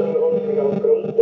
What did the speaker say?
Mustern und aufgrund dessen uns